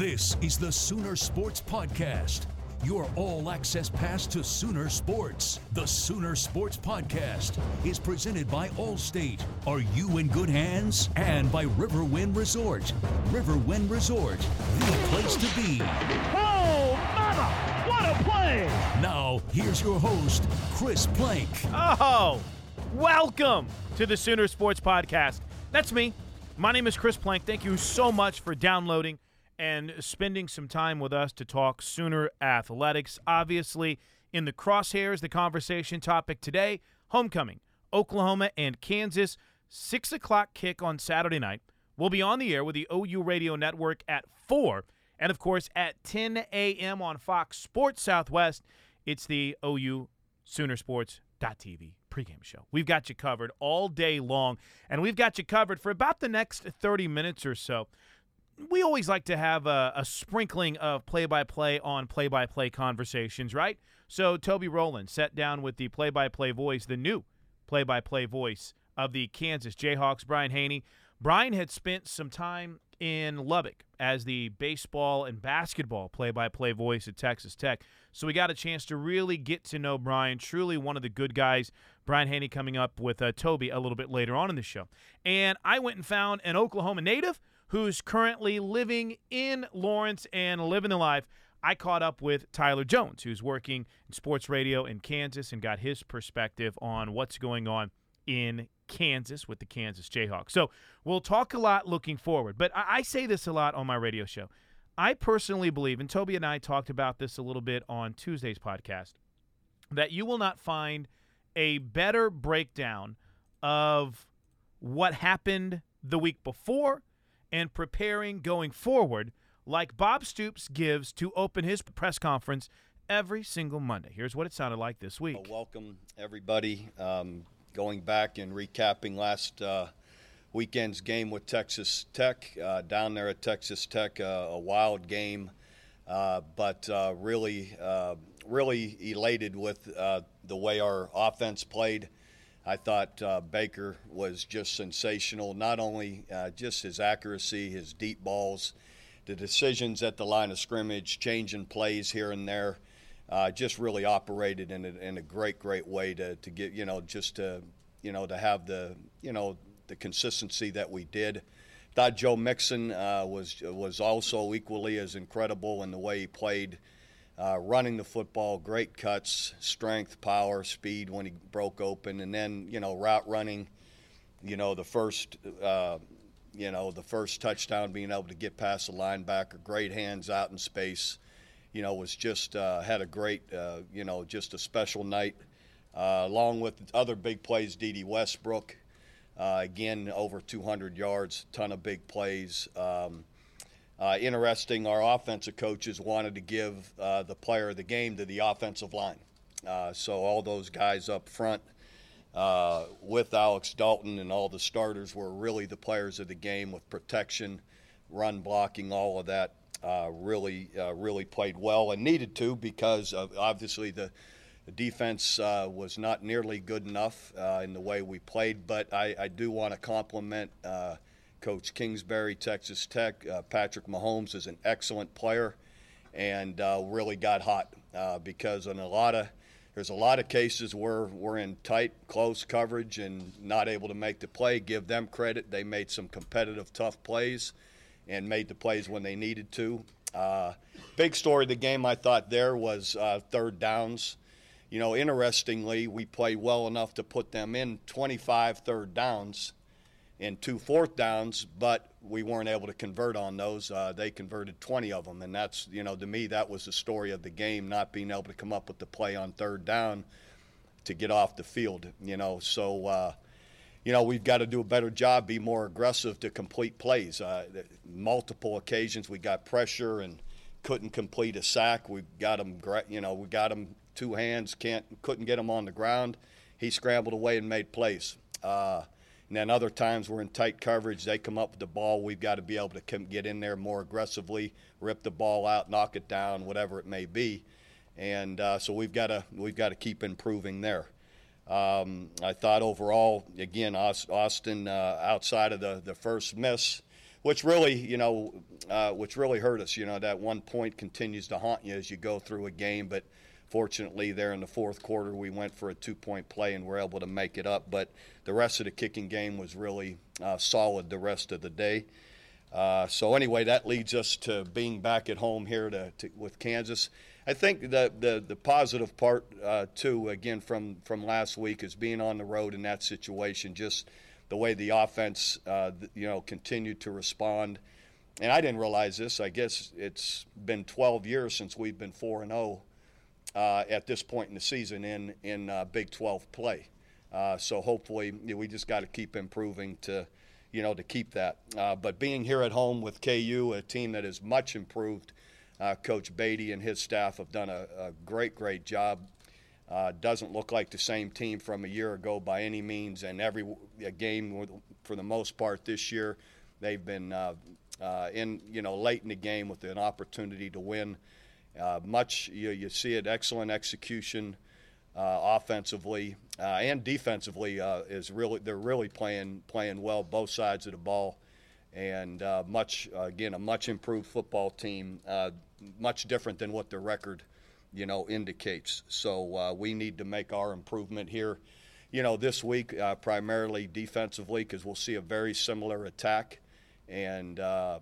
This is the Sooner Sports Podcast, your all access pass to Sooner Sports. The Sooner Sports Podcast is presented by Allstate. Are you in good hands? And by Riverwind Resort. Riverwind Resort, the place to be. Oh, mama! What a play! Now, here's your host, Chris Plank. Oh, welcome to the Sooner Sports Podcast. That's me. My name is Chris Plank. Thank you so much for downloading and spending some time with us to talk Sooner athletics. Obviously, in the crosshairs, the conversation topic today homecoming, Oklahoma and Kansas, 6 o'clock kick on Saturday night. We'll be on the air with the OU Radio Network at 4. And of course, at 10 a.m. on Fox Sports Southwest, it's the OU Sooner Sports TV pregame show. We've got you covered all day long, and we've got you covered for about the next 30 minutes or so we always like to have a, a sprinkling of play by play on play by play conversations, right? So Toby Rowland sat down with the play by play voice, the new play by play voice of the Kansas Jayhawks, Brian Hanni. Brian had spent some time in Lubbock as the baseball and basketball play by play voice at Texas Tech. So we got a chance to really get to know Brian, truly one of the good guys. Brian Hanni coming up with uh, Toby a little bit later on in the show. And I went and found an Oklahoma native who's currently living in Lawrence and living the life. I caught up with Tyler Jones, who's working in sports radio in Kansas and got his perspective on what's going on in Kansas with the Kansas Jayhawks. So we'll talk a lot looking forward. But I, say this a lot on my radio show. I personally believe, and Toby and I talked about this a little bit on Tuesday's podcast, that you will not find a better breakdown of what happened the week before and preparing going forward, like Bob Stoops gives to open his press conference every single Monday. Here's what it sounded like this week. Well, welcome, everybody. Um, going back and recapping last uh, weekend's game with Texas Tech, uh, down there at Texas Tech, uh, a wild game. Uh, but uh, really, uh, really elated with the way our offense played. I thought uh, Baker was just sensational. Not only uh, just his accuracy, his deep balls, the decisions at the line of scrimmage, changing plays here and there, uh, just really operated in a, in a great, great way to, to get you know just to you know to have the you know the consistency that we did. Thought Joe Mixon uh, was was also equally as incredible in the way he played uh, running the football, great cuts, strength, power, speed when he broke open, and then you know route running. You know the first, uh, you know the first touchdown, being able to get past the linebacker, great hands out in space. You know was just uh, had a great, uh, you know, just a special night. Uh, along with other big plays, Dede Westbrook, uh, again over 200 yards, ton of big plays. Um, uh, interesting, our offensive coaches wanted to give uh, the player of the game to the offensive line. Uh, so all those guys up front uh, with Alex Dalton and all the starters were really the players of the game with protection, run blocking, all of that. Uh, really, uh, really played well and needed to because obviously the, defense was not nearly good enough in the way we played. But I, I do want to compliment Coach Kingsbury, Texas Tech. Uh, Patrick Mahomes is an excellent player and uh, really got hot uh, because in a lot of there's a lot of cases where we're in tight, close coverage and not able to make the play. Give them credit; they made some competitive, tough plays and made the plays when they needed to. Uh, big story of the game, I thought there was uh, third downs. You know, interestingly, we played well enough to put them in 25 third downs in two fourth downs, but we weren't able to convert on those. Uh, they converted 20 of them, and that's you know to me that was the story of the game, not being able to come up with the play on third down to get off the field. You know, so. Uh, you know, we've got to do a better job, be more aggressive to complete plays. Uh, multiple occasions we got pressure and couldn't complete a sack. We got him, you know, we got him two hands, can't, couldn't get him on the ground. He scrambled away and made plays. Uh, and then other times we're in tight coverage, they come up with the ball. We've got to be able to come, get in there more aggressively, rip the ball out, knock it down, whatever it may be. And uh, so we've got to we've got to keep improving there. Um, I thought overall, again, Austin uh, outside of the, the first miss, which really, you know, uh, which really hurt us. You know, that one point continues to haunt you as you go through a game. But fortunately, there in the fourth quarter, we went for a two-point play and were able to make it up. But the rest of the kicking game was really uh, solid the rest of the day. Uh, so anyway, that leads us to being back at home here to, to with Kansas. I think the the, the positive part uh, too, again from from last week, is being on the road in that situation. Just the way the offense, uh, you know, continued to respond. And I didn't realize this. I guess it's been 12 years since we've been 4 and 0 uh, at this point in the season in in uh, Big 12 play. Uh, so hopefully, you know, we just got to keep improving to, you know, to keep that. Uh, but being here at home with KU, a team that is much improved, uh, Coach Beaty and his staff have done a, a great, great job uh, doesn't look like the same team from a year ago by any means, and every game, for the most part, this year, they've been in you know late in the game with an opportunity to win. Uh, much you, you, see it, excellent execution uh, offensively uh, and defensively is really they're really playing playing well both sides of the ball, and much again a much improved football team, much different than what the record you know, indicates. So uh, we need to make our improvement here, you know, this week, uh, primarily defensively, because we'll see a very similar attack, and uh,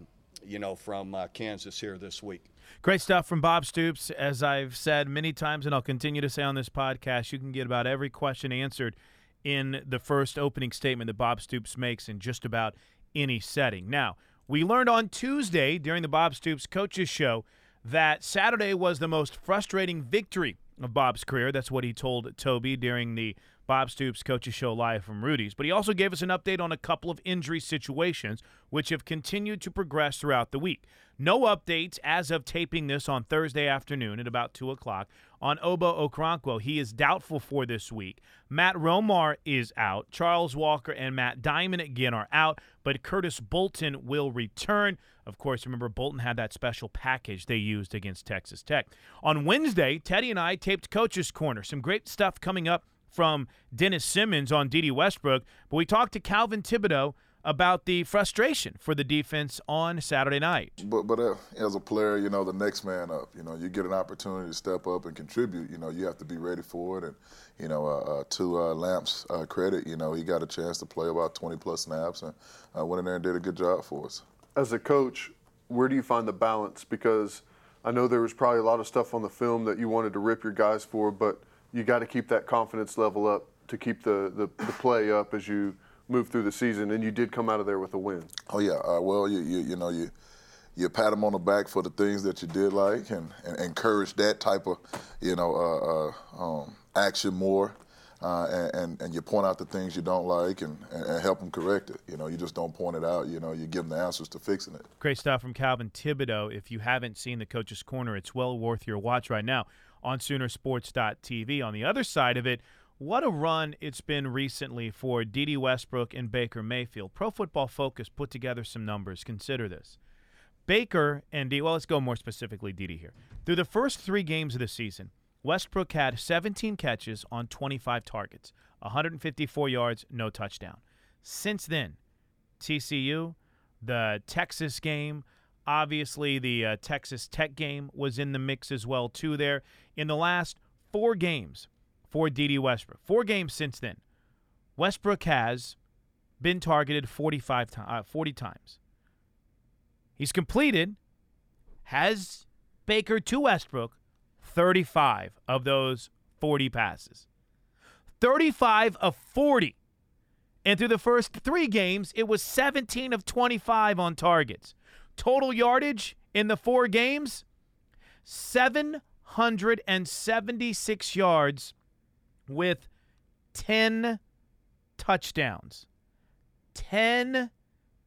you know, from uh, Kansas here this week. Great stuff from Bob Stoops. As I've said many times, and I'll continue to say on this podcast, you can get about every question answered in the first opening statement that Bob Stoops makes in just about any setting. Now, we learned on Tuesday during the Bob Stoops Coaches Show that Saturday was the most frustrating victory of Bob's career. That's what he told Toby during the Bob Stoops Coaches Show live from Rudy's. But he also gave us an update on a couple of injury situations which have continued to progress throughout the week. No updates as of taping this on Thursday afternoon at about 2 o'clock on Obo Okoronkwo. He is doubtful for this week. Matt Romar is out. Charles Walker and Matt Dimon again are out, but Curtis Bolton will return. Of course, remember, Bolton had that special package they used against Texas Tech. On Wednesday, Teddy and I taped Coach's Corner. Some great stuff coming up from Dennis Simmons on Dede Westbrook, but we talked to Calvin Thibodeaux about the frustration for the defense on Saturday night. But but uh, as a player, you know, the next man up. You know, you get an opportunity to step up and contribute. You know, you have to be ready for it. And you know, uh, uh, to uh, Lamps' uh, credit, you know, he got a chance to play about 20 plus snaps and uh, went in there and did a good job for us. As a coach, where do you find the balance? Because I know there was probably a lot of stuff on the film that you wanted to rip your guys for, but you got to keep that confidence level up to keep the, the, the play up as you move through the season, and you did come out of there with a win. Oh yeah, uh, well you, you you know you you pat them on the back for the things that you did like, and, and encourage that type of you know uh, uh, um, action more. Uh, and, and you point out the things you don't like and, and, help them correct it. You know, you just don't point it out. You know, you give them the answers to fixing it. Great stuff from Calvin Thibodeaux. If you haven't seen the Coach's Corner, it's well worth your watch right now on Soonersports.tv. On the other side of it, what a run it's been recently for Dede Westbrook and Baker Mayfield. Pro Football Focus put together some numbers. Consider this. Baker and D, well, let's go more specifically, Dede here. Through the first three games of the season, Westbrook had 17 catches on 25 targets, 154 yards, no touchdown. Since then, TCU, the Texas game, obviously the uh, Texas Tech game was in the mix as well too there. In the last four games, for Dede Westbrook. Four games since then. Westbrook has been targeted 45 to- uh, 40 times. He's completed, has Baker to Westbrook 35 of those 40 passes. 35 of 40. And through the first three games, it was 17 of 25 on targets. Total yardage in the four games 776 yards with 10 touchdowns. 10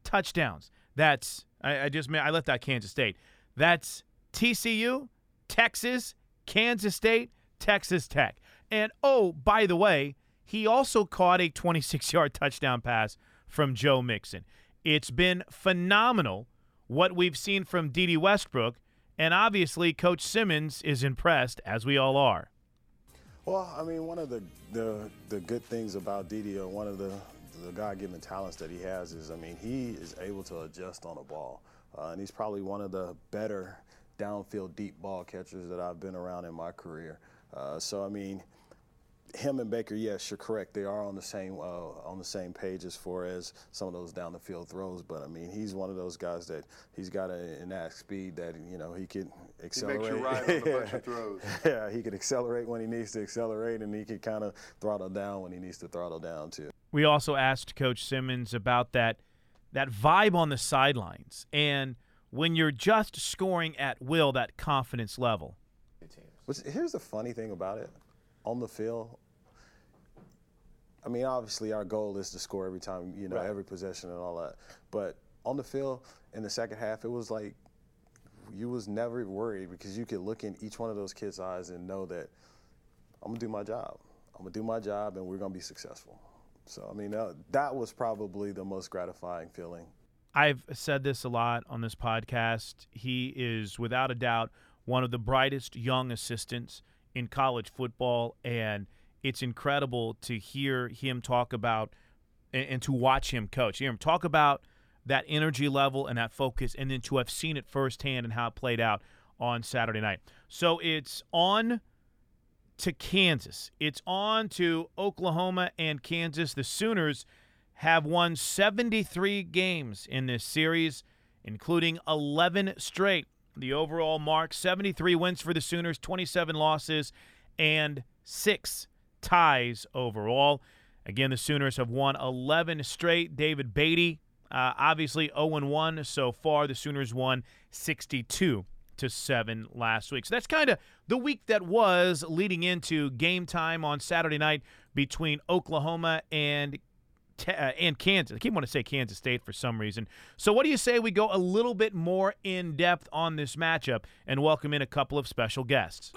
touchdowns. That's, I, I just, I left out Kansas State. That's TCU, Texas, Kansas State, Texas Tech. And oh, by the way, he also caught a 26 yard touchdown pass from Joe Mixon. It's been phenomenal what we've seen from Dede Westbrook, and obviously Coach Simmons is impressed, as we all are. Well, I mean, one of the the, the good things about Dede, or one of the the God-given talents that he has is, I mean, he is able to adjust on a ball, uh, and he's probably one of the better downfield deep ball catchers that I've been around in my career. Uh, so I mean, him and Baker, yes, you're correct. They are on the same uh, on the same page as far as some of those down the field throws. But I mean, he's one of those guys that he's got an innate speed that you know he can accelerate. He makes you ride on a bunch of throws. yeah, he could accelerate when he needs to accelerate, and he could kind of throttle down when he needs to throttle down too. We also asked Coach Simmons about that that vibe on the sidelines and when you're just scoring at will, that confidence level. here's the funny thing about it on the field. I mean, obviously, our goal is to score every time, you know, right. every possession and all that. But on the field, in the second half, it was like you was never worried because you could look in each one of those kids' eyes and know that I'm gonna do my job. I'm gonna do my job, and we're gonna be successful. So, I mean, uh, that was probably the most gratifying feeling. I've said this a lot on this podcast. He is without a doubt one of the brightest young assistants in college football, and it's incredible to hear him talk about and, and to watch him coach. Hear him talk about that energy level and that focus, and then to have seen it firsthand and how it played out on Saturday night. So it's on to Kansas. It's on to Oklahoma and Kansas. The Sooners have won 73 games in this series, including 11 straight. The overall mark 73 wins for the Sooners, 27 losses, and six ties overall. Again, the Sooners have won 11 straight. David Beaty, uh, obviously 0 1 so far. The Sooners won 62 to 7 last week. So that's kind of the week that was leading into game time on Saturday night between Oklahoma and uh, and Kansas. I keep wanting to say Kansas State for some reason. So, what do you say we go a little bit more in depth on this matchup and welcome in a couple of special guests?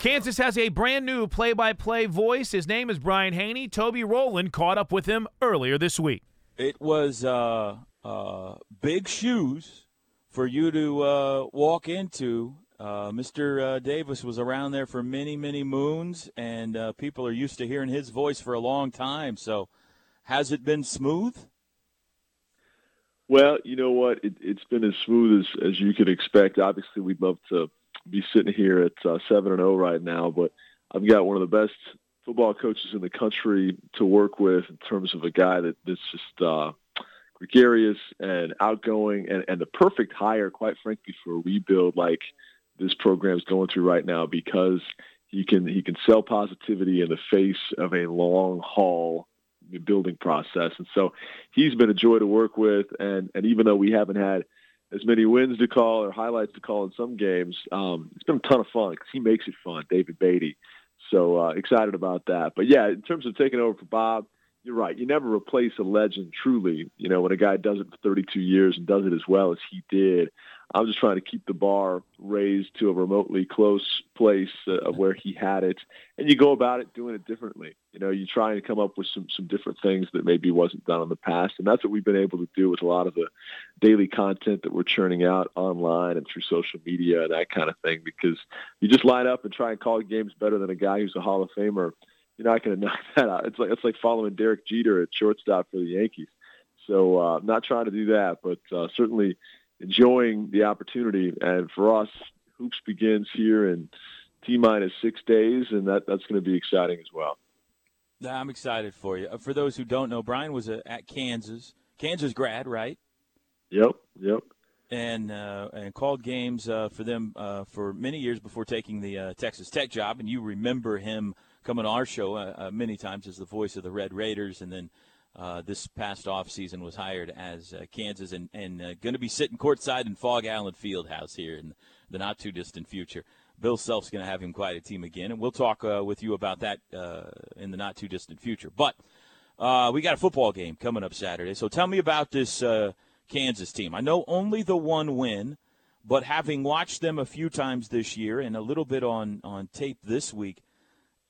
Kansas has a brand new play by play voice. His name is Brian Hanni. Toby Rowland caught up with him earlier this week. It was uh, uh, big shoes for you to uh, walk into uh, Mr. Uh, Davis was around there for many, many moons, and uh, people are used to hearing his voice for a long time. So, has it been smooth? Well, you know what? It, has been as smooth as, as you could expect. Obviously, we'd love to be sitting here at uh, seven and zero oh right now, but I've got one of the best football coaches in the country to work with in terms of a guy that that's just uh, gregarious and outgoing, and, and the perfect hire, quite frankly, for a rebuild like this program is going through right now because he can he can sell positivity in the face of a long haul building process. And so he's been a joy to work with. And and even though we haven't had as many wins to call or highlights to call in some games, um, it's been a ton of fun because he makes it fun, David Beaty. So uh, excited about that. But yeah, in terms of taking over for Bob, you're right. You never replace a legend truly. You know, when a guy does it for 32 years and does it as well as he did, I'm just trying to keep the bar raised to a remotely close place uh, of where he had it. And you go about it doing it differently. You know, you try and come up with some some different things that maybe wasn't done in the past, and that's what we've been able to do with a lot of the daily content that we're churning out online and through social media and that kind of thing. Because you just line up and try and call games better than a guy who's a Hall of Famer. You're not going to knock that out. It's like it's like following Derek Jeter at shortstop for the Yankees. So uh, not trying to do that, but uh, certainly enjoying the opportunity. And for us, hoops begins here in T minus six days, and that, that's going to be exciting as well. I'm excited for you. Uh, for those who don't know, Brian was uh, at Kansas, Kansas grad, right? Yep, yep. And uh, and called games uh, for them uh, for many years before taking the uh, Texas Tech job. And you remember him coming on our show many times as the voice of the Red Raiders, and then uh, this past offseason was hired as uh, Kansas and, and uh, going to be sitting courtside in Phog Allen Fieldhouse here in the not too distant future. Bill Self's going to have him quite a team again, and we'll talk uh, with you about that uh, in the not too distant future. But we got a football game coming up Saturday, so tell me about this Kansas team. I know only the one win, but having watched them a few times this year and a little bit on, on tape this week,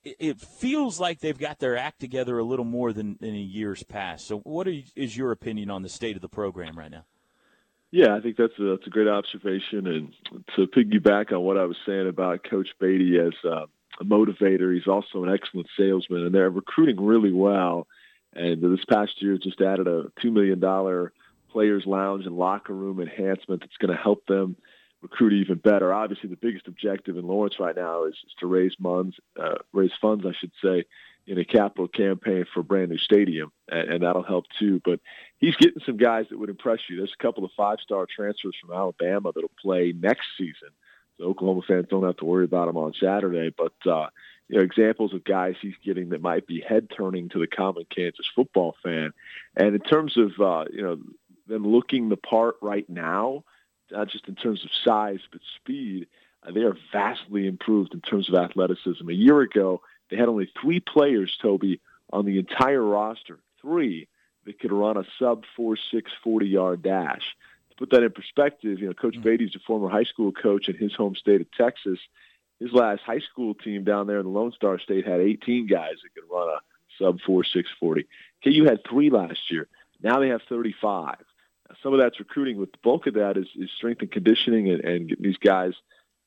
it feels like they've got their act together a little more than, than in years past. So, what you, is your opinion on the state of the program right now? Yeah, I think that's a, that's a great observation. And to piggyback on what I was saying about Coach Beaty as a motivator, he's also an excellent salesman, and they're recruiting really well. And this past year just added a $2 million players lounge and locker room enhancement that's going to help them recruit even better. Obviously, the biggest objective in Lawrence right now is, is to raise funds, uh, raise funds, I should say, in a capital campaign for a brand new stadium, and, and that'll help too. But he's getting some guys that would impress you. There's a couple of five-star transfers from Alabama that'll play next season. So Oklahoma fans don't have to worry about them on Saturday. But uh, you know, examples of guys he's getting that might be head turning to the common Kansas football fan. And in terms of uh, you know them looking the part right now, not just in terms of size but speed, uh, they are vastly improved in terms of athleticism. A year ago, they had only three players, Toby, on the entire roster, three that could run a sub four six forty yard dash. To put that in perspective, you know, Coach mm-hmm. Beaty's a former high school coach in his home state of Texas. His last high school team down there in the Lone Star State had 18 guys that could run a sub four six forty. KU had three last year. Now they have 35 some of that's recruiting, but the bulk of that is, is strength and conditioning and, and getting these guys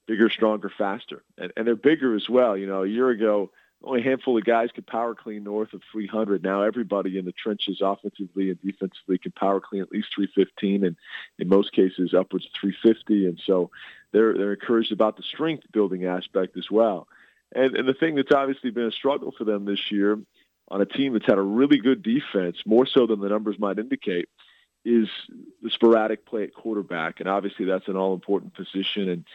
bigger, stronger, faster. And, and they're bigger as well. You know, a year ago, only a handful of guys could power clean north of 300. Now everybody in the trenches, offensively and defensively, can power clean at least 315, and in most cases upwards of 350. And so they're they're encouraged about the strength building aspect as well. And and the thing that's obviously been a struggle for them this year on a team that's had a really good defense, more so than the numbers might indicate, is the sporadic play at quarterback, and obviously that's an all-important position. And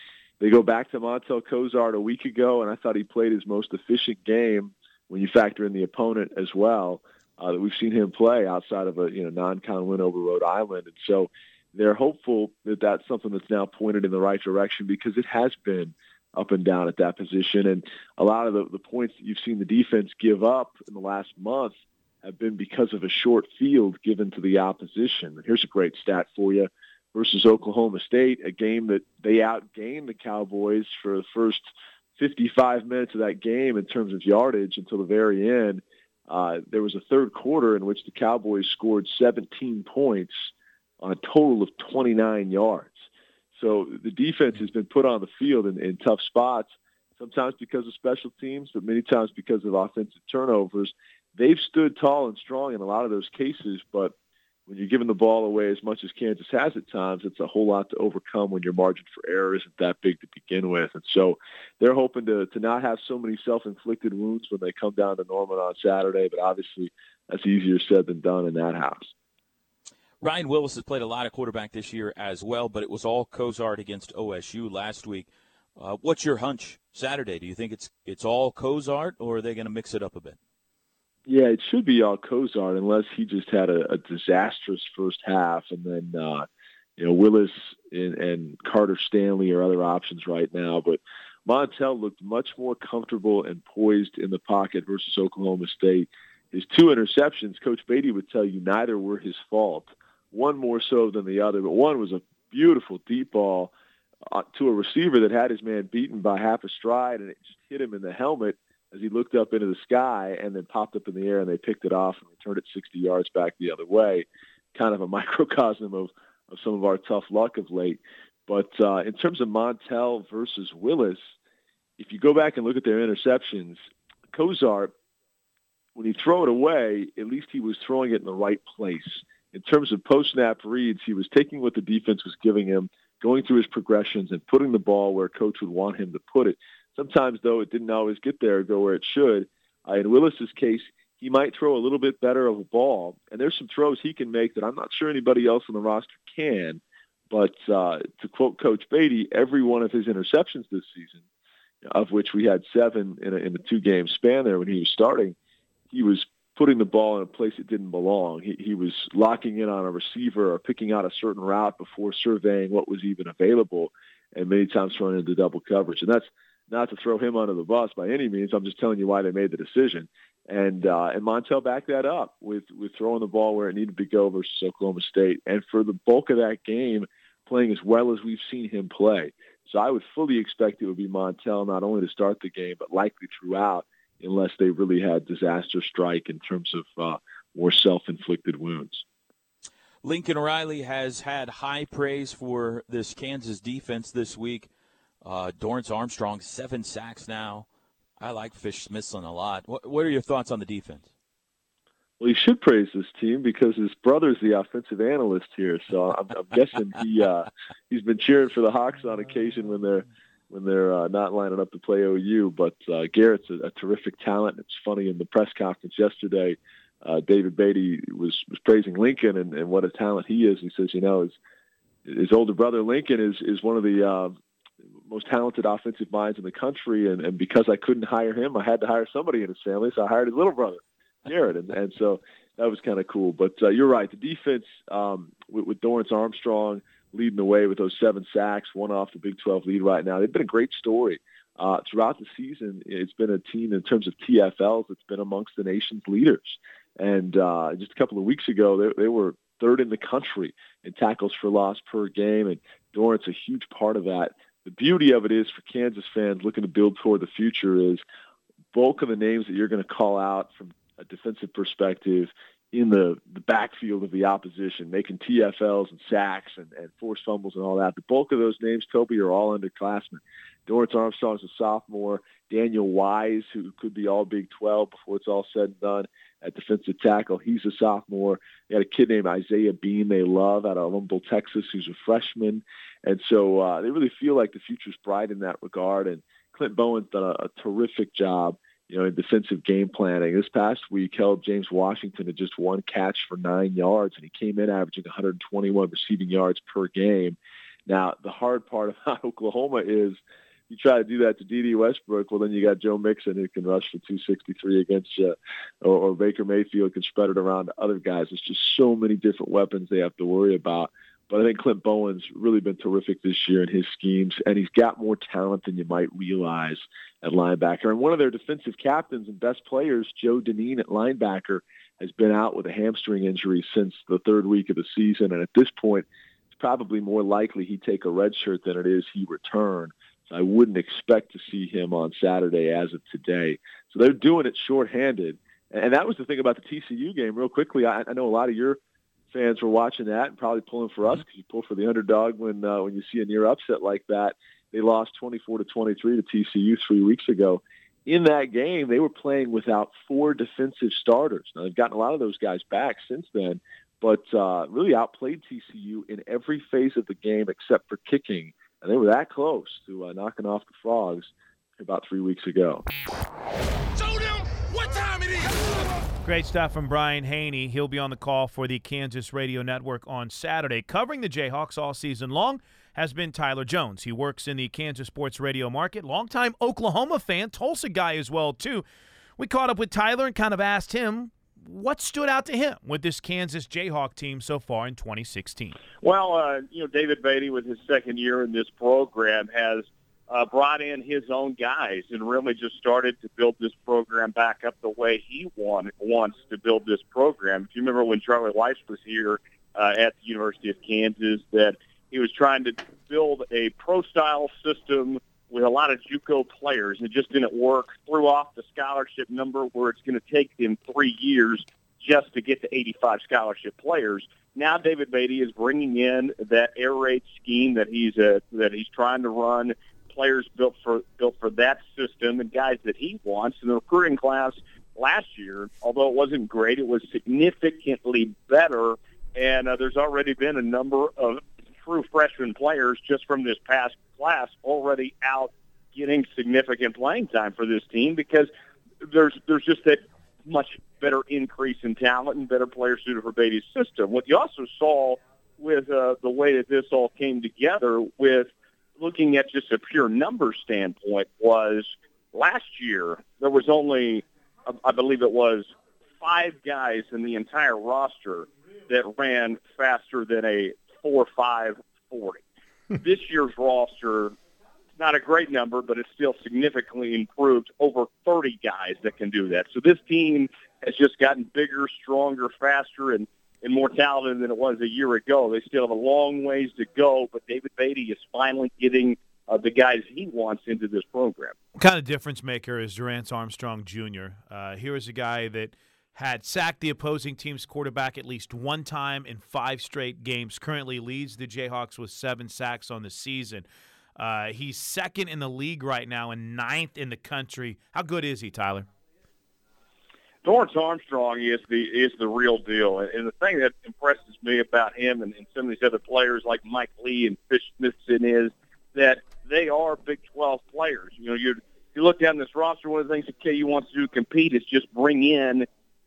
they go back to Montell Cozart a week ago, and I thought he played his most efficient game when you factor in the opponent as well uh, that we've seen him play outside of a you know non-con win over Rhode Island. And so they're hopeful that that's something that's now pointed in the right direction because it has been up and down at that position. And a lot of the, the points that you've seen the defense give up in the last month – have been because of a short field given to the opposition. Here's a great stat for you versus Oklahoma State, a game that they outgained the Cowboys for the first 55 minutes of that game in terms of yardage until the very end. Uh, there was a third quarter in which the Cowboys scored 17 points on a total of 29 yards. So the defense has been put on the field in, in tough spots, sometimes because of special teams, but many times because of offensive turnovers they've stood tall and strong in a lot of those cases, but when you're giving the ball away as much as Kansas has at times, it's a whole lot to overcome when your margin for error isn't that big to begin with. And so they're hoping to, to not have so many self-inflicted wounds when they come down to Norman on Saturday, but obviously that's easier said than done in that house. Ryan Willis has played a lot of quarterback this year as well, but it was all Cozart against OSU last week. Uh, what's your hunch Saturday? Do you think it's it's all Cozart, or are they going to mix it up a bit? Yeah, it should be all Cozart unless he just had a, a disastrous first half, and then uh, you know Willis and, and Carter Stanley are other options right now. But Montell looked much more comfortable and poised in the pocket versus Oklahoma State. His two interceptions, Coach Beaty would tell you neither were his fault. One more so than the other, but one was a beautiful deep ball uh, to a receiver that had his man beaten by half a stride, and it just hit him in the helmet as he looked up into the sky and then popped up in the air and they picked it off and returned it 60 yards back the other way. Kind of a microcosm of, of some of our tough luck of late. But uh, in terms of Montell versus Willis, if you go back and look at their interceptions, Cozart, when he throw it away, at least he was throwing it in the right place. In terms of post-snap reads, he was taking what the defense was giving him, going through his progressions, and putting the ball where coach would want him to put it. Sometimes, though, it didn't always get there, go where it should. Uh, in Willis's case, he might throw a little bit better of a ball, and there's some throws he can make that I'm not sure anybody else on the roster can. But uh, to quote Coach Beaty, every one of his interceptions this season, of which we had seven in a, in a two-game span there when he was starting, he was putting the ball in a place it didn't belong. He, he was locking in on a receiver or picking out a certain route before surveying what was even available, and many times throwing into double coverage. And that's not to throw him under the bus by any means. I'm just telling you why they made the decision. And uh, and Montell backed that up with with throwing the ball where it needed to go versus Oklahoma State. And for the bulk of that game, playing as well as we've seen him play. So I would fully expect it would be Montell not only to start the game, but likely throughout, unless they really had disaster strike in terms of uh, more self-inflicted wounds. Lincoln Riley has had high praise for this Kansas defense this week. Uh, Dorance Armstrong, seven sacks now. I like Fish Smithson a lot. What, what are your thoughts on the defense? Well, he should praise this team because his brother's the offensive analyst here. So I'm, I'm guessing he uh, he's been cheering for the Hawks on occasion when they're when they're uh, not lining up to play OU. But uh, Garrett's a, a terrific talent. It's funny in the press conference yesterday, uh, David Beaty was, was praising Lincoln and, and what a talent he is. He says, you know, his his older brother Lincoln is is one of the uh, most talented offensive minds in the country, and, and because I couldn't hire him, I had to hire somebody in his family, so I hired his little brother. Garrett, and, and so that was kind of cool. But uh, you're right, the defense um, with, with Dorance Armstrong leading the way with those seven sacks, one off the Big 12 lead right now. They've been a great story. Uh, throughout the season, it's been a team in terms of TFLs that's been amongst the nation's leaders. And uh, just a couple of weeks ago, they, they were third in the country in tackles for loss per game, and Dorance a huge part of that. The beauty of it is for Kansas fans looking to build toward the future is bulk of the names that you're going to call out from a defensive perspective in the, the backfield of the opposition, making TFLs and sacks and, and forced fumbles and all that. The bulk of those names, Toby, are all underclassmen. Dorance Armstrong is a sophomore. Daniel Wise, who could be all Big 12 before it's all said and done at defensive tackle, he's a sophomore. You got a kid named Isaiah Bean they love out of Humble, Texas, who's a freshman. And so uh, they really feel like the future's bright in that regard. And Clint Bowen's done a, a terrific job you know, in defensive game planning. This past week held James Washington to just one catch for nine yards, and he came in averaging 121 receiving yards per game. Now, the hard part about Oklahoma is you try to do that to Dede Westbrook, well, then you got Joe Mixon who can rush for 263 against you, or, or Baker Mayfield can spread it around to other guys. It's just so many different weapons they have to worry about. But I think Clint Bowen's really been terrific this year in his schemes, and he's got more talent than you might realize at linebacker. And one of their defensive captains and best players, Joe Dineen at linebacker, has been out with a hamstring injury since the third week of the season. And at this point, it's probably more likely he take a red shirt than it is he return. So I wouldn't expect to see him on Saturday as of today. So they're doing it shorthanded. And that was the thing about the TCU game. Real quickly, I, I know a lot of your fans were watching that and probably pulling for us because you pull for the underdog when uh, when you see a near upset like that. They lost 24 to 23 to TCU three weeks ago. In that game, they were playing without four defensive starters. Now they've gotten a lot of those guys back since then, but uh, really outplayed TCU in every phase of the game except for kicking, and they were that close to uh, knocking off the Frogs about three weeks ago. Show them what time it is. Great stuff from Brian Hanni. He'll be on the call for the Kansas Radio Network on Saturday. Covering the Jayhawks all season long has been Tyler Jones. He works in the Kansas sports radio market. Longtime Oklahoma fan, Tulsa guy as well, too. We caught up with Tyler and kind of asked him what stood out to him with this Kansas Jayhawk team so far in 2016. Well, uh, you know, David Beaty, with his second year in this program, has – uh, brought in his own guys and really just started to build this program back up the way he want, wants to build this program. If you remember when Charlie Weis was here uh, at the University of Kansas, that he was trying to build a pro-style system with a lot of JUCO players. It just didn't work. Threw off the scholarship number where it's going to take them three years just to get to 85 scholarship players. Now David Beaty is bringing in that air raid scheme that he's uh, that he's trying to run players built for built for that system and guys that he wants. And the recruiting class last year, although it wasn't great, it was significantly better. And uh, there's already been a number of true freshman players just from this past class already out getting significant playing time for this team because there's there's just that much better increase in talent and better players suited for Beaty's system. What you also saw with uh, the way that this all came together with looking at just a pure number standpoint was last year there was only, I believe it was five guys in the entire roster that ran faster than a four five forty. this year's roster, it's not a great number, but it's still significantly improved. Over 30 guys that can do that. So this team has just gotten bigger, stronger, faster, and and more talented than it was a year ago. They still have a long ways to go, but David Beaty is finally getting uh, the guys he wants into this program. What kind of difference maker is Dorance Armstrong Jr.? Uh, here is a guy that had sacked the opposing team's quarterback at least one time in five straight games. Currently leads the Jayhawks with seven sacks on the season. Uh, he's second in the league right now and ninth in the country. How good is he, Tyler? Dorance Armstrong is the is the real deal, and the thing that impresses me about him and, and some of these other players like Mike Lee and Fish Smithson is that they are Big 12 players. You know, you you look down this roster, one of the things that KU wants to do compete is just bring in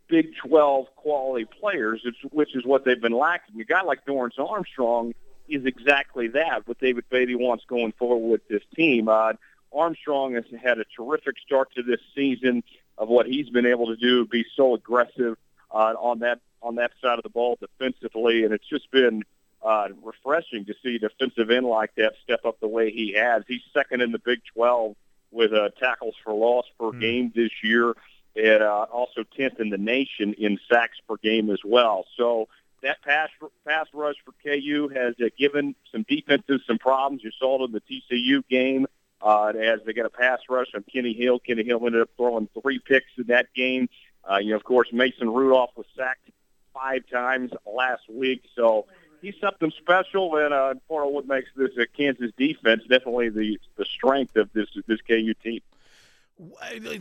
Big 12 quality players, which is what they've been lacking. A guy like Dorance Armstrong is exactly that. What David Beaty wants going forward with this team. Uh, Armstrong has had a terrific start to this season of what he's been able to do, be so aggressive uh, on that on that side of the ball defensively, and it's just been uh, refreshing to see a defensive end like that step up the way he has. He's second in the Big 12 with uh, tackles for loss per mm. game this year, and uh, also 10th in the nation in sacks per game as well. So that pass pass rush for KU has uh, given some defenses some problems. You saw it in the TCU game uh, as they got a pass rush on Kenny Hill. Kenny Hill ended up throwing three picks in that game. Uh, you know, of course, Mason Rudolph was sacked five times last week, so he's something special. And uh, part of what makes this uh, Kansas defense definitely the the strength of this this KU team.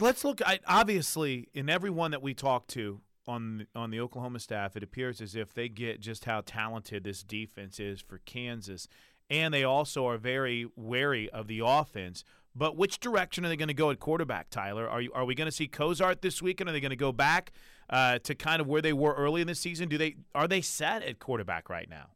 Let's look. I, obviously, in everyone that we talk to on on the Oklahoma staff, it appears as if they get just how talented this defense is for Kansas and they also are very wary of the offense. But which direction are they going to go at quarterback, Tyler? Are you, are we going to see Cozart this weekend? Are they going to go back uh, to kind of where they were early in the season? Do they are they set at quarterback right now?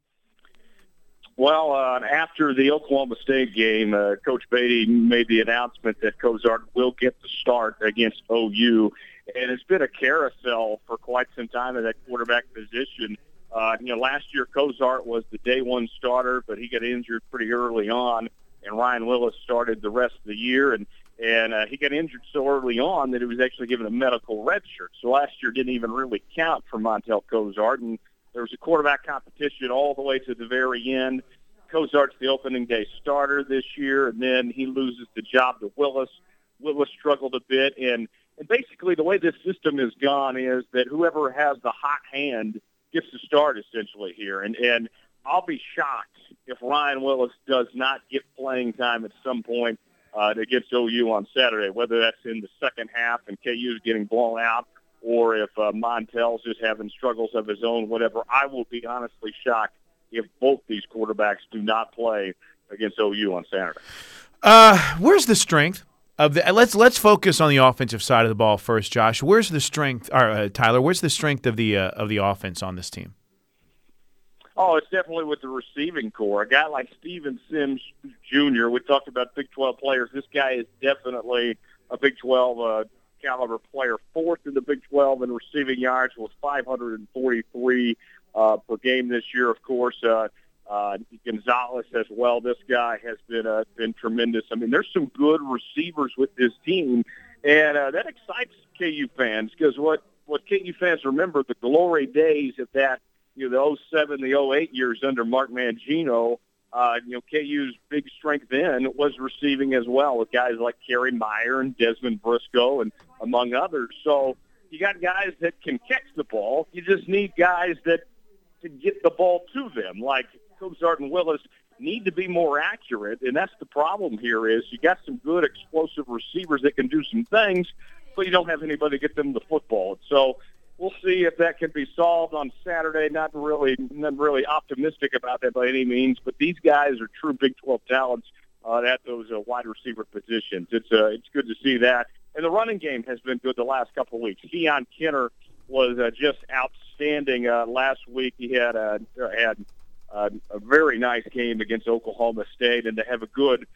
Well, uh, after the Oklahoma State game, uh, Coach Beaty made the announcement that Cozart will get the start against OU, and it's been a carousel for quite some time at that quarterback position. Uh, you know, last year Cozart was the day one starter, but he got injured pretty early on, and Ryan Willis started the rest of the year, and and uh, he got injured so early on that he was actually given a medical red shirt. So last year didn't even really count for Montell Cozart, and there was a quarterback competition all the way to the very end. Cozart's the opening day starter this year, and then he loses the job to Willis. Willis struggled a bit, and and basically the way this system has gone is that whoever has the hot hand gets to start essentially here. And and I'll be shocked if Ryan Willis does not get playing time at some point uh, against OU on Saturday, whether that's in the second half and KU is getting blown out, or if uh, Montell's just having struggles of his own, whatever. I will be honestly shocked if both these quarterbacks do not play against OU on Saturday. Uh, where's the strength? Of the, let's let's focus on the offensive side of the ball first, Josh. Where's the strength, or uh, Tyler? Where's the strength of the uh, of the offense on this team? Oh, it's definitely with the receiving core. A guy like Steven Sims Jr. We talked about Big 12 players. This guy is definitely a Big 12 uh, caliber player. Fourth in the Big 12 in receiving yards was 543 uh, per game this year. Of course, uh, uh, Gonzalez as well. This guy has been uh, been tremendous. I mean, there's some good receivers with this team, and uh, that excites KU fans because what what KU fans remember the glory days of that you know the 07, the 08 years under Mark Mangino. Uh, you know, KU's big strength then was receiving as well with guys like Kerry Meier and Dezmon Briscoe and among others. So you got guys that can catch the ball. You just need guys that to get the ball to them, like Cozart and Willis need to be more accurate, and that's the problem here. Is you got some good explosive receivers that can do some things, but you don't have anybody to get them the football. So we'll see if that can be solved on Saturday. Not really, not really optimistic about that by any means, but these guys are true Big 12 talents uh, at those uh, wide receiver positions. It's uh, it's good to see that, and the running game has been good the last couple of weeks. Ke'aun Kinner was uh, just outstanding uh, last week. He had uh, had uh, a very nice game against Oklahoma State, and to have a good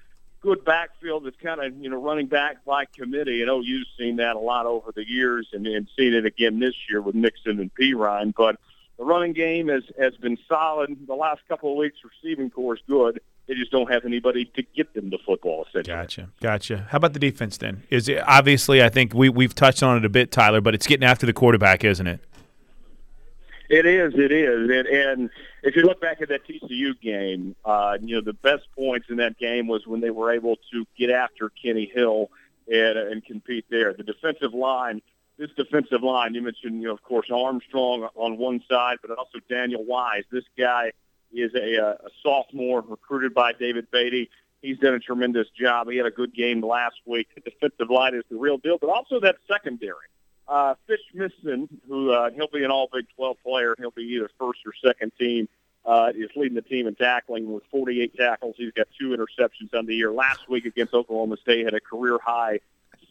good backfield that's kind of you know running back by committee. And OU's seen that a lot over the years, and, and seen it again this year with Mixon and Perine. But the running game has has been solid the last couple of weeks. Receiving core is good. They just don't have anybody to get them the football. Gotcha, gotcha. How about the defense then? Is it obviously? I think we we've touched on it a bit, Tyler, but it's getting after the quarterback, isn't it? It is, it is, and, and if you look back at that TCU game, uh, you know the best points in that game was when they were able to get after Kenny Hill and, and compete there. The defensive line, this defensive line, you mentioned, you know, of course, Armstrong on one side, but also Daniel Wise. This guy is a, a sophomore recruited by David Beaty. He's done a tremendous job. He had a good game last week. The defensive line is the real deal, but also that secondary. Uh, Fish Smithson, who uh, he'll be an All Big 12 player, he'll be either first or second team. Uh, is leading the team in tackling with 48 tackles. He's got two interceptions on the year. Last week against Oklahoma State had a career high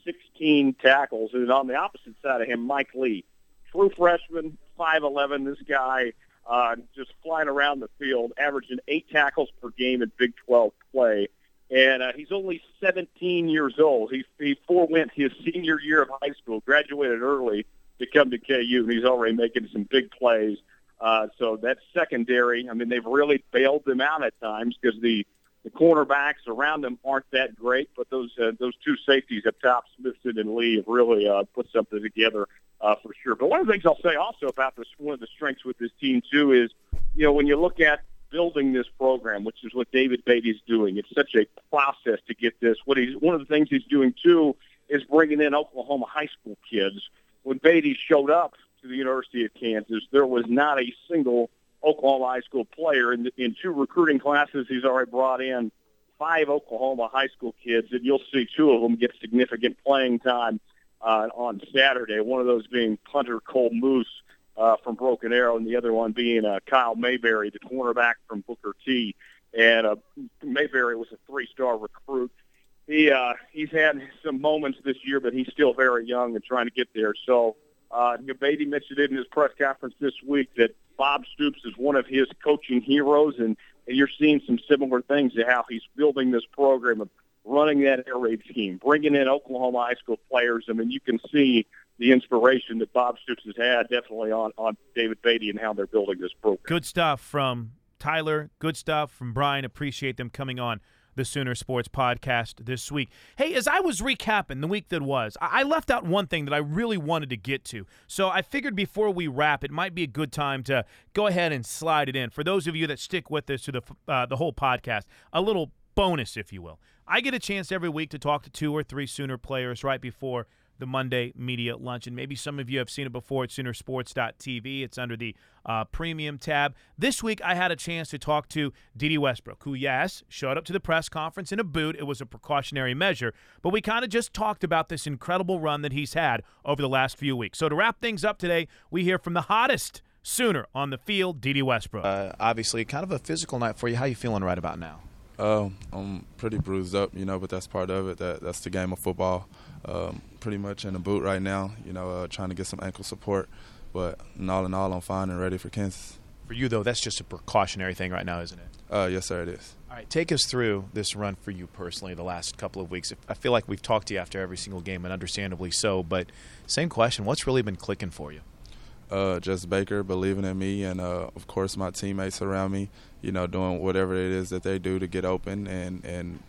16 tackles. And on the opposite side of him, Mike Lee, true freshman, 5'11". This guy uh, just flying around the field, averaging eight tackles per game in Big 12 play. And uh, he's only 17 years old. He, he forewent his senior year of high school, graduated early to come to KU, and he's already making some big plays. Uh, so that's secondary. I mean, they've really bailed them out at times because the the cornerbacks around them aren't that great, but those uh, those two safeties up top, Smithson and Lee, have really uh, put something together uh, for sure. But one of the things I'll say also about this, one of the strengths with this team too is, you know, when you look at building this program, which is what David Beaty's doing, it's such a process to get this. What he's one of the things he's doing too is bringing in Oklahoma high school kids. When Beaty showed up to the University of Kansas, there was not a single Oklahoma high school player. In, in two recruiting classes, he's already brought in five Oklahoma high school kids, and you'll see two of them get significant playing time uh, on Saturday. One of those being punter Cole Moos uh, from Broken Arrow, and the other one being uh, Kyle Mayberry, the cornerback from Booker T. And uh, Mayberry was a three-star recruit. He uh, he's had some moments this year, but he's still very young and trying to get there. So uh, Beaty mentioned it in his press conference this week that Bob Stoops is one of his coaching heroes, and, and you're seeing some similar things to how he's building this program of running that air raid scheme, bringing in Oklahoma high school players. I mean, you can see the inspiration that Bob Stoops has had definitely on, on David Beaty and how they're building this program. Good stuff from Tyler. Good stuff from Brian. Appreciate them coming on the Sooner Sports podcast this week. Hey, as I was recapping the week that was, I left out one thing that I really wanted to get to. So I figured before we wrap, it might be a good time to go ahead and slide it in. For those of you that stick with us to the uh, the whole podcast, a little bonus, if you will. I get a chance every week to talk to two or three Sooner players right before the Monday Media Luncheon. Maybe some of you have seen it before at Soonersports.tv. It's under the uh, Premium tab. This week, I had a chance to talk to DeDe Westbrook, who, yes, showed up to the press conference in a boot. It was a precautionary measure, but we kind of just talked about this incredible run that he's had over the last few weeks. So to wrap things up today, we hear from the hottest Sooner on the field, DeDe Westbrook. Uh, obviously, kind of a physical night for you. How you feeling right about now? Uh, I'm pretty bruised up, you know, but that's part of it. That that's the game of football. Um, pretty much in a boot right now, you know, uh, trying to get some ankle support. But all in all, I'm fine and ready for Kansas. For you, though, that's just a precautionary thing right now, isn't it? Uh, yes, sir, it is. All right, take us through this run for you personally the last couple of weeks. I feel like we've talked to you after every single game, and understandably so. But same question: What's really been clicking for you? Uh, just Baker believing in me, and uh, of course my teammates around me. You know, doing whatever it is that they do to get open and and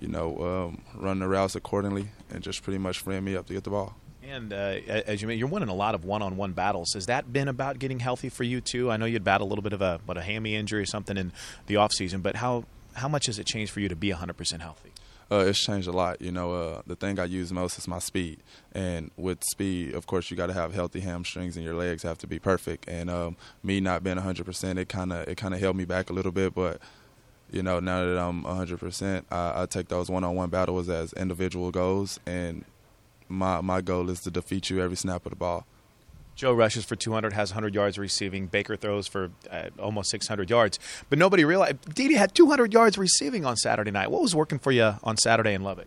you know um, run the routes accordingly, and just pretty much frame me up to get the ball. And uh, as you mentioned, you're winning a lot of one-on-one battles. Has that been about getting healthy for you too? I know you'd battle a little bit of a but a hammy injury or something in the off season, but how how much has it changed for you to be 100% healthy? Uh, it's changed a lot. You know, uh, the thing I use most is my speed, and with speed, of course, you got to have healthy hamstrings, and your legs have to be perfect. And um, me not being 100%, it kind of it kind of held me back a little bit. But you know, now that I'm 100%, I, I take those one-on-one battles as individual goals, and my my goal is to defeat you every snap of the ball. Joe rushes for 200, has 100 yards receiving. Baker throws for uh, almost 600 yards. But nobody realized DeDe had 200 yards receiving on Saturday night. What was working for you on Saturday in Lubbock?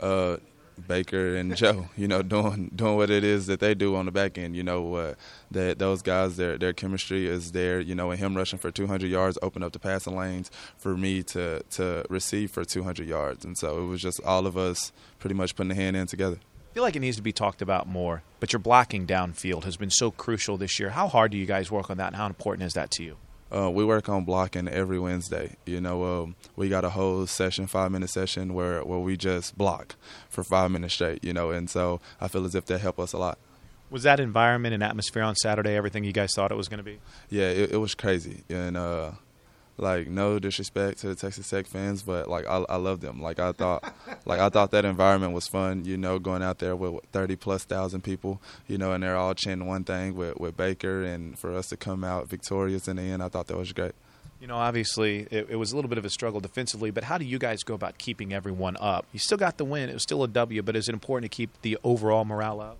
Uh, Baker and Joe, you know, doing doing what it is that they do on the back end. You know, uh, that those guys, their their chemistry is there. You know, and him rushing for 200 yards opened up the passing lanes for me to to receive for 200 yards, and so it was just all of us pretty much putting the hand in together I feel like it needs to be talked about more, but your blocking downfield has been so crucial this year. How hard do you guys work on that, and how important is that to you? Uh, we work on blocking every Wednesday. You know, um, we got a whole session, five minute session, where where we just block for five minutes straight. You know, and so I feel as if that helped us a lot. Was that environment and atmosphere on Saturday everything you guys thought it was going to be? Yeah, it, it was crazy, and uh, like no disrespect to the Texas Tech fans, but like I, I love them. Like I thought, like I thought that environment was fun. You know, going out there with thirty plus thousand people, you know, and they're all chanting one thing with with Baker, and for us to come out victorious in the end, I thought that was great. You know, obviously it, it, was a little bit of a struggle defensively, but how do you guys go about keeping everyone up? You still got the win; it was still a W, but is it important to keep the overall morale up?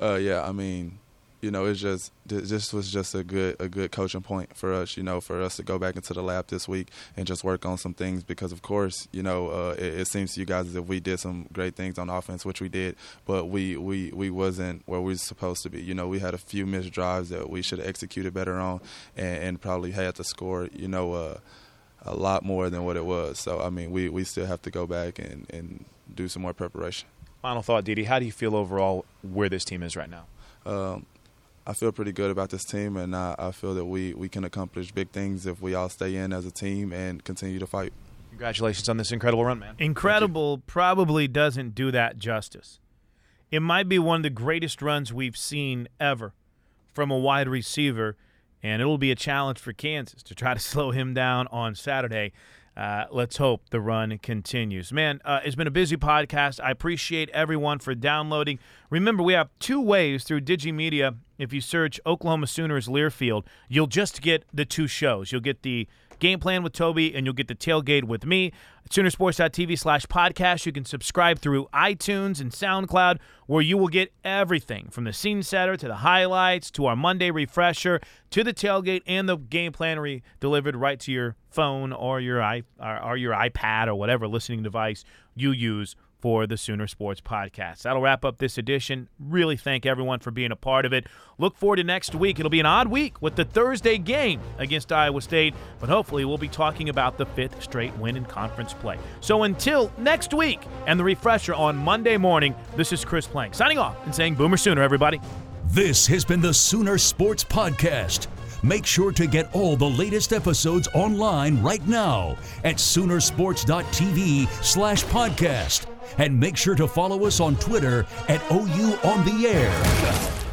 Uh, yeah, I mean, you know, it's just this was just a good a good coaching point for us. You know, for us to go back into the lab this week and just work on some things because, of course, you know, uh, it, it, seems to you guys as if we did some great things on offense, which we did, but we we we wasn't where we were supposed to be. You know, we had a few missed drives that we should have executed better on, and, and probably had to score. You know. Uh, a lot more than what it was. So I mean, we, we still have to go back and, and do some more preparation. Final thought, DeDe. How do you feel overall where this team is right now? Um, I feel pretty good about this team, and I, I feel that we, we can accomplish big things if we all stay in as a team and continue to fight. Congratulations on this incredible run, man. Incredible probably doesn't do that justice. It might be one of the greatest runs we've seen ever from a wide receiver, and it'll be a challenge for Kansas to try to slow him down on Saturday. Uh, let's hope the run continues. Man, uh, it's been a busy podcast. I appreciate everyone for downloading. Remember, we have two ways through Digimedia. If you search Oklahoma Sooners Learfield, you'll just get the two shows. You'll get the game plan with Toby, and you'll get the tailgate with me. At Soonersports.tv slash podcast. You can subscribe through iTunes and SoundCloud, where you will get everything from the scene setter to the highlights to our Monday refresher to the tailgate and the game plan re- delivered right to your phone or your i or, or your iPad or whatever listening device you use for the Sooner Sports Podcast. That'll wrap up this edition. Really thank everyone for being a part of it. Look forward to next week. It'll be an odd week with the Thursday game against Iowa State, but hopefully we'll be talking about the fifth straight win in conference play. So until next week and the refresher on Monday morning, this is Chris Plank signing off and saying Boomer Sooner, everybody. This has been the Sooner Sports Podcast. Make sure to get all the latest episodes online right now at Soonersports.tv slash podcast. And make sure to follow us on Twitter at OU On The Air.